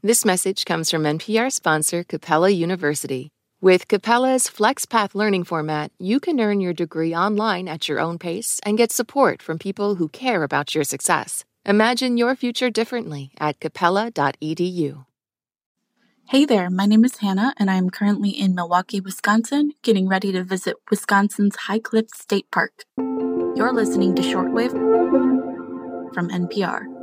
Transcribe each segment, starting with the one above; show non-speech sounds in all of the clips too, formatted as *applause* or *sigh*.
This message comes from NPR sponsor Capella University. With Capella's FlexPath learning format, you can earn your degree online at your own pace and get support from people who care about your success. Imagine your future differently at capella.edu. Hey there, my name is Hannah, and I am currently in Milwaukee, Wisconsin, getting ready to visit Wisconsin's High Cliffs State Park. You're listening to Shortwave from NPR.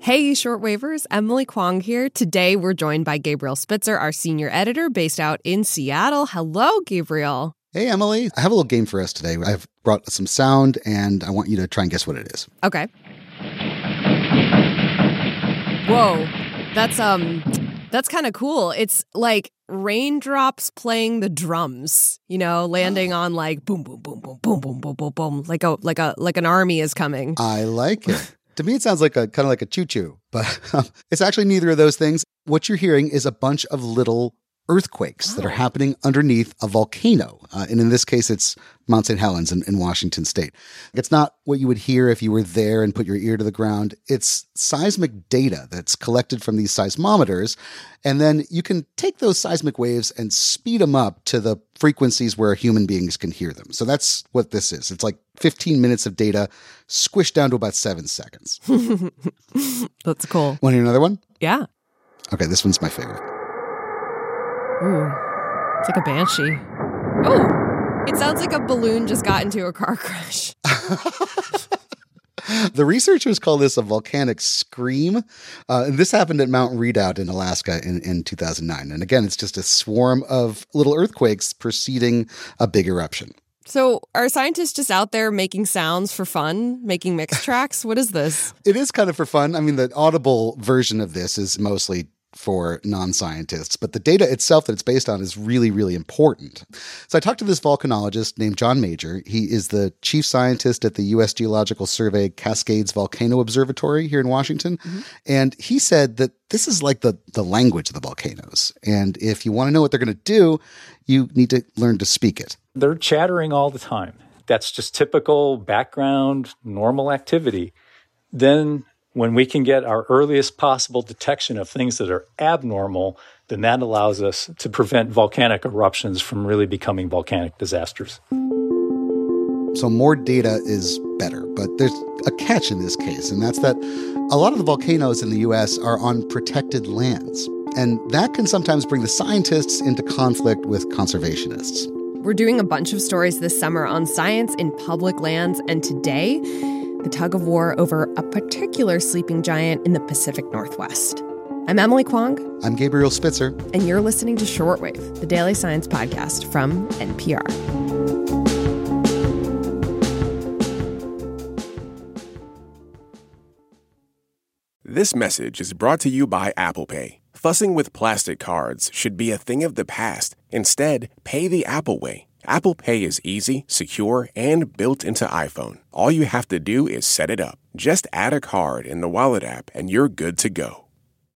Hey, shortwavers, Emily Kwong here. Today we're joined by Gabriel Spitzer, our senior editor based out in Seattle. Hello, Gabriel. Hey, Emily. I have a little game for us today. I've brought some sound and I want you to try and guess what it is. Okay. Whoa. That's um that's kind of cool. It's like raindrops playing the drums, you know, landing on like boom boom boom boom boom boom boom boom boom like a like a like an army is coming. I like it. To me, it sounds like a kind of like a choo choo, but *laughs* um, it's actually neither of those things. What you're hearing is a bunch of little earthquakes that are oh. happening underneath a volcano. Uh, and in this case, it's Mount St. Helens in, in, Washington state. It's not what you would hear if you were there and put your ear to the ground. It's seismic data that's collected from these seismometers. And then you can take those seismic waves and speed them up to the frequencies where human beings can hear them. So that's what this is. It's like 15 minutes of data squished down to about seven seconds. *laughs* that's cool. Want to hear another one? Yeah. Okay, this one's my favorite. Ooh, it's like a banshee. Oh, it sounds like a balloon just got into a car *laughs* crash. *laughs* the researchers call this a volcanic scream. Uh, and this happened at Mount Redoubt in Alaska in, in 2009. And again, it's just a swarm of little earthquakes preceding a big eruption. So, are scientists just out there making sounds for fun, making mix tracks? What is this? *laughs* It is kind of for fun. I mean, the audible version of this is mostly for non scientists, but the data itself that it's based on is really, really important. So I talked to this volcanologist named Jon Major. He is the chief scientist at the U.S. Geological Survey Cascades Volcano Observatory here in Washington. Mm-hmm. And he said that this is like the, the language of the volcanoes. And if you want to know what they're going to do, you need to learn to speak it. They're chattering all the time. That's just typical background, normal activity. Then when we can get our earliest possible detection of things that are abnormal, then that allows us to prevent volcanic eruptions from really becoming volcanic disasters. So, more data is better, but there's a catch in this case, and that's that a lot of the volcanoes in the US are on protected lands. And that can sometimes bring the scientists into conflict with conservationists. We're doing a bunch of stories this summer on science in public lands, and today, the tug of war over a particular sleeping giant in the Pacific Northwest. I'm Emily Kwong. I'm Gabriel Spitzer. And you're listening to Shortwave, the daily science podcast from NPR. This message is brought to you by Apple Pay. Fussing with plastic cards should be a thing of the past. Instead, pay the Apple way Apple Pay is easy, secure, and built into iPhone. All you have to do is set it up. Just add a card in the Wallet app and you're good to go.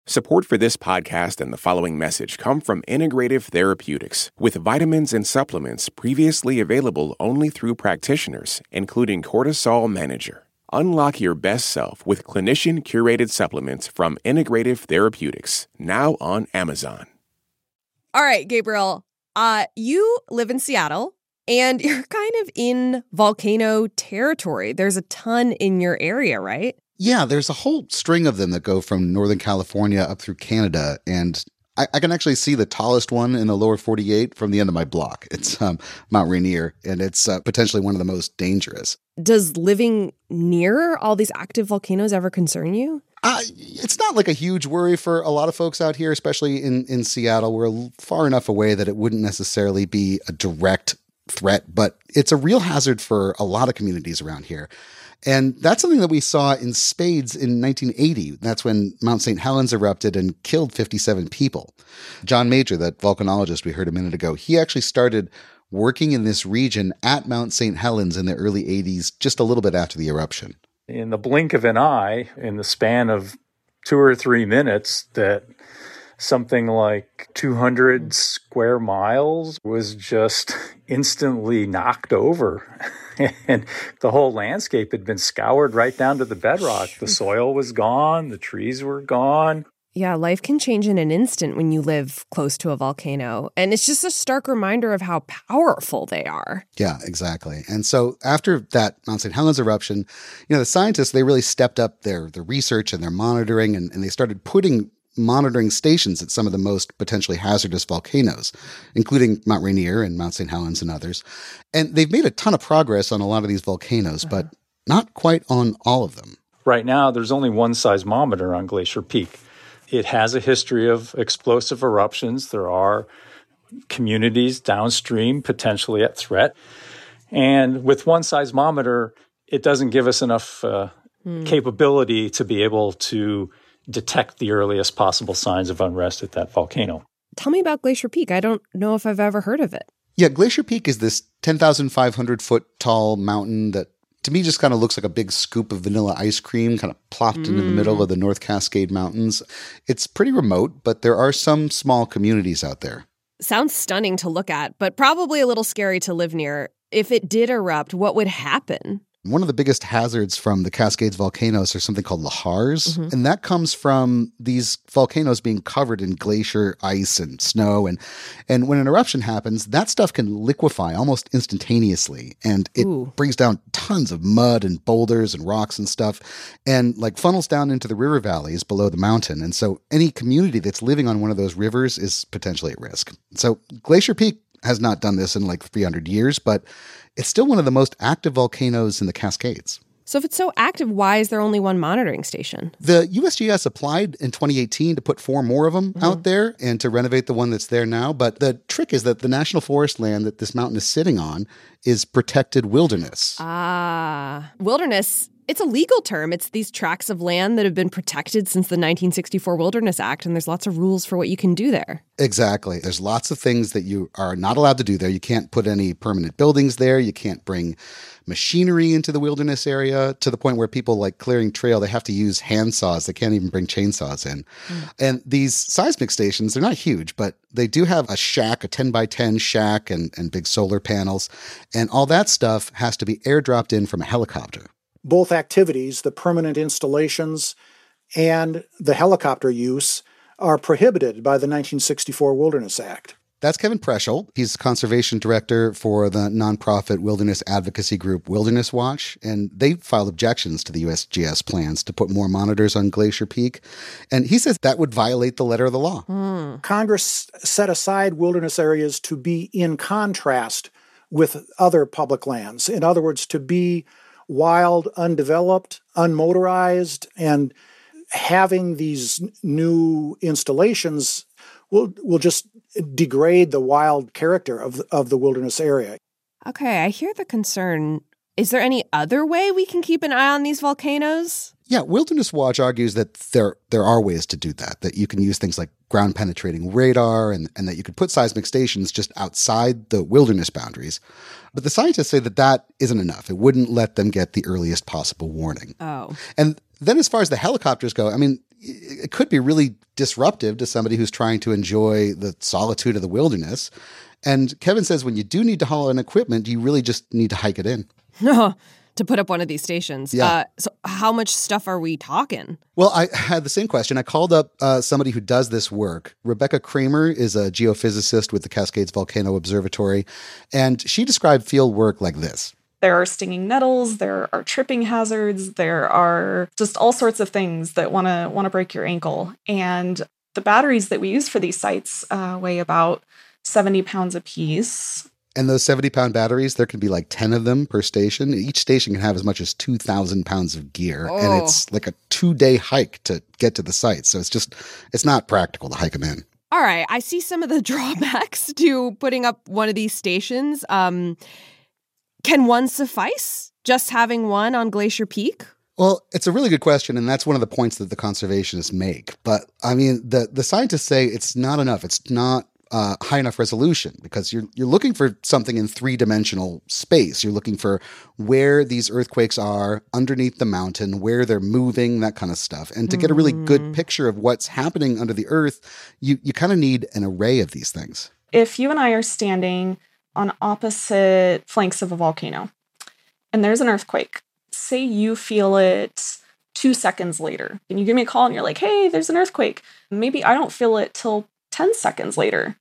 Support for this podcast and the following message come from Integrative Therapeutics, with vitamins and supplements previously available only through practitioners, including Cortisol Manager. Unlock your best self with clinician curated supplements from Integrative Therapeutics, now on Amazon. All right, Gabriel, uh, you live in Seattle and *laughs* you're kind of in volcano territory. There's a ton in your area, right? Yeah, there's a whole string of them that go from Northern California up through Canada. And I, I can actually see the tallest one in the lower 48 from the end of my block. *laughs* It's um, Mount Rainier, and it's uh, potentially one of the most dangerous. Does living near all these active volcanoes ever concern you? Uh, it's not like a huge worry for a lot of folks out here, especially in, in Seattle. We're far enough away that it wouldn't necessarily be a direct threat, but it's a real hazard for a lot of communities around here. And that's something that we saw in spades in 1980. That's when Mount St. Helens erupted and killed 57 people. Jon Major, that volcanologist we heard a minute ago, he actually started working in this region at Mount St. Helens in the early 80s, just a little bit after the eruption in the blink of an eye, in the span of two or three minutes, that something like 200 square miles was just instantly knocked over. *laughs* and the whole landscape had been scoured right down to the bedrock. The soil was gone, the trees were gone. Yeah, life can change in an instant when you live close to a volcano. And it's just a stark reminder of how powerful they are. Yeah, exactly. And so after that Mount St. Helens eruption, you know, the scientists, they really stepped up their, their research and their monitoring and, and they started putting monitoring stations at some of the most potentially hazardous volcanoes, including Mount Rainier and Mount St. Helens and others. And they've made a ton of progress on a lot of these volcanoes, uh-huh. but not quite on all of them. Right now, there's only one seismometer on Glacier Peak. It has a history of explosive eruptions. There are communities downstream potentially at threat. And with one seismometer, it doesn't give us enough uh, hmm. capability to be able to detect the earliest possible signs of unrest at that volcano. Tell me about Glacier Peak. I don't know if I've ever heard of it. Yeah, Glacier Peak is this 10,500 foot tall mountain that to me just kind of looks like a big scoop of vanilla ice cream kind of plopped mm. into the middle mm. of the North Cascade Mountains. It's pretty remote, but there are some small communities out there. Sounds stunning to look at, but probably a little scary to live near. If it did erupt, what would happen? One of the biggest hazards from the Cascades volcanoes are something called lahars, mm-hmm. and that comes from these volcanoes being covered in glacier ice and snow. And and when an eruption happens, that stuff can liquefy almost instantaneously, and it Ooh. brings down tons of mud and boulders and rocks and stuff, and like funnels down into the river valleys below the mountain. And so any community that's living on one of those rivers is potentially at risk. So Glacier Peak has not done this in like 300 years, but it's still one of the most active volcanoes in the Cascades. So, if it's so active, why is there only one monitoring station? The USGS applied in 2018 to put four more of them mm-hmm. out there and to renovate the one that's there now. But the trick is that the national forest land that this mountain is sitting on is protected wilderness. Ah, wilderness it's a legal term. It's these tracts of land that have been protected since the 1964 Wilderness Act, and there's lots of rules for what you can do there. Exactly. There's lots of things that you are not allowed to do there. You can't put any permanent buildings there. You can't bring machinery into the wilderness area to the point where people like clearing trail, they have to use hand saws. They can't even bring chainsaws in. Mm. And these seismic stations, they're not huge, but they do have a shack, a 10 by 10 shack, and, and big solar panels. And all that stuff has to be airdropped in from a helicopter both activities, the permanent installations and the helicopter use, are prohibited by the 1964 Wilderness Act. That's Kevin Proescholdt. He's conservation director for the nonprofit wilderness advocacy group Wilderness Watch, and they filed objections to the USGS plans to put more monitors on Glacier Peak. And he says that would violate the letter of the law. Mm. Congress set aside wilderness areas to be in contrast with other public lands. In other words, to be wild, undeveloped, unmotorized, and having these new installations will will just degrade the wild character of of the wilderness area. Okay, I hear the concern. Is there any other way we can keep an eye on these volcanoes? Yeah, Wilderness Watch argues that there there are ways to do that. That you can use things like ground penetrating radar, and and that you could put seismic stations just outside the wilderness boundaries. But the scientists say that that isn't enough. It wouldn't let them get the earliest possible warning. Oh, and then as far as the helicopters go, I mean, it could be really disruptive to somebody who's trying to enjoy the solitude of the wilderness. And Kevin says when you do need to haul in equipment, you really just need to hike it in. *laughs* No, to put up one of these stations. Yeah. Uh, so, how much stuff are we talking? Well, I had the same question. I called up uh, somebody who does this work. Rebecca Kramer is a geophysicist with the Cascades Volcano Observatory, and she described field work like this. There are stinging nettles, there are tripping hazards, there are just all sorts of things that want to want to break your ankle. And the batteries that we use for these sites uh, weigh about 70 pounds a piece. And those 70 pound batteries, there can be like 10 of them per station. Each station can have as much as 2,000 pounds of gear. Oh. And it's like a two day hike to get to the site. So it's just, it's not practical to hike them in. All right. I see some of the *laughs* drawbacks to putting up one of these stations. Um, can one suffice? Just having one on Glacier Peak? Well, it's a really good question, and that's one of the points that the conservationists make. But I mean, the the scientists say it's not enough. It's not uh, high enough resolution because you're you're looking for something in three dimensional space. You're looking for where these earthquakes are underneath the mountain, where they're moving, that kind of stuff. And to get a really good mm. picture of what's happening under the earth, you you kind of need an array of these things. If you and I are standing on opposite flanks of a volcano, and there's an earthquake, say you feel it two seconds later. And you give me a call and you're like, hey, there's an earthquake. Maybe I don't feel it till 10 seconds later.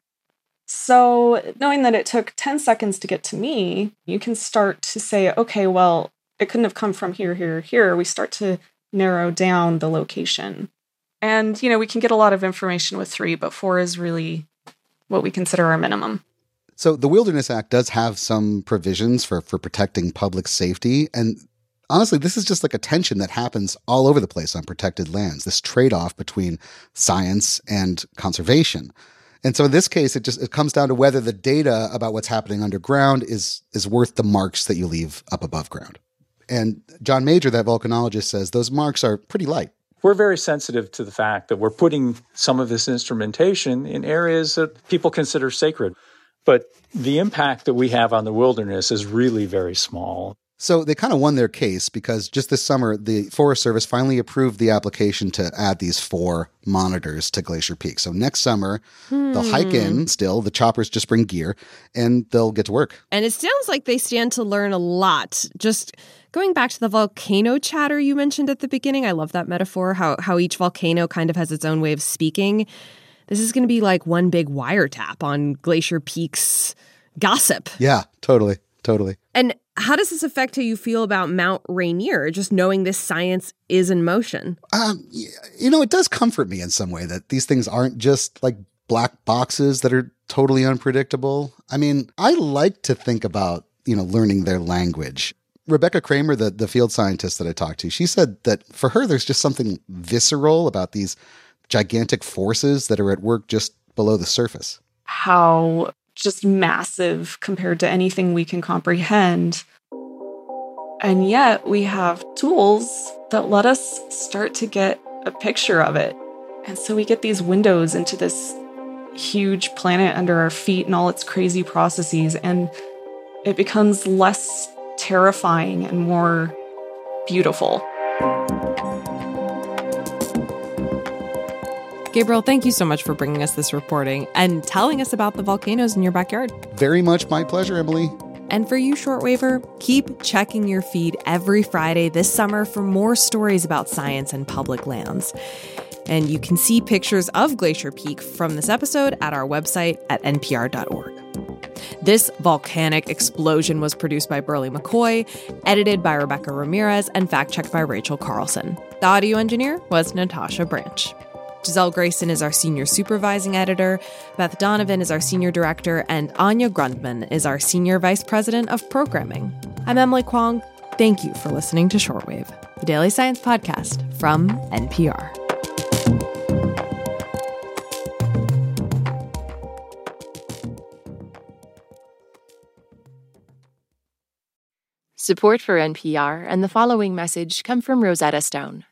So, knowing that it took 10 seconds to get to me, you can start to say, okay, well, it couldn't have come from here, here, here. We start to narrow down the location. And, you know, we can get a lot of information with three, but four is really what we consider our minimum. So the Wilderness Act does have some provisions for for protecting public safety and honestly this is just like a tension that happens all over the place on protected lands this trade-off between science and conservation. And so in this case it just it comes down to whether the data about what's happening underground is is worth the marks that you leave up above ground. And Jon Major that volcanologist says those marks are pretty light we're very sensitive to the fact that we're putting some of this instrumentation in areas that people consider sacred. But the impact that we have on the wilderness is really very small. So they kind of won their case because just this summer, the Forest Service finally approved the application to add these four monitors to Glacier Peak. So next summer, hmm. they'll hike in still. The choppers just bring gear and they'll get to work. And it sounds like they stand to learn a lot. Just going back to the volcano chatter you mentioned at the beginning, I love that metaphor, how, how each volcano kind of has its own way of speaking. This is going to be like one big wiretap on Glacier Peak's gossip. Yeah, totally. Totally. And how does this affect how you feel about Mount Rainier, just knowing this science is in motion? Um, you know, it does comfort me in some way that these things aren't just like black boxes that are totally unpredictable. I mean, I like to think about, you know, learning their language. Rebecca Kramer, the, the field scientist that I talked to, she said that for her, there's just something visceral about these gigantic forces that are at work just below the surface. How just massive compared to anything we can comprehend. And yet we have tools that let us start to get a picture of it. And so we get these windows into this huge planet under our feet and all its crazy processes. And it becomes less terrifying and more beautiful. Gabriel, thank you so much for bringing us this reporting and telling us about the volcanoes in your backyard. Very much my pleasure, Emily. And for you, Shortwaver, keep checking your feed every Friday this summer for more stories about science and public lands. And you can see pictures of Glacier Peak from this episode at our website at npr.org. This volcanic explosion was produced by Burleigh McCoy, edited by Rebecca Ramirez, and fact checked by Rachel Carlson. The audio engineer was Natasha Branch. Gisele Grayson is our senior supervising editor, Beth Donovan is our senior director, and Anya Grundmann is our senior vice president of programming. I'm Emily Kwong. Thank you for listening to Shortwave, the daily science podcast from NPR. Support for NPR and the following message come from Rosetta Stone,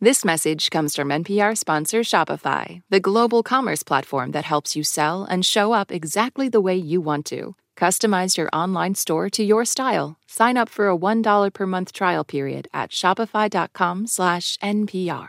This message comes from NPR sponsor Shopify, the global commerce platform that helps you sell and show up exactly the way you want to. Customize your online store to your style. Sign up for a $1 per month trial period at shopify.com/npr.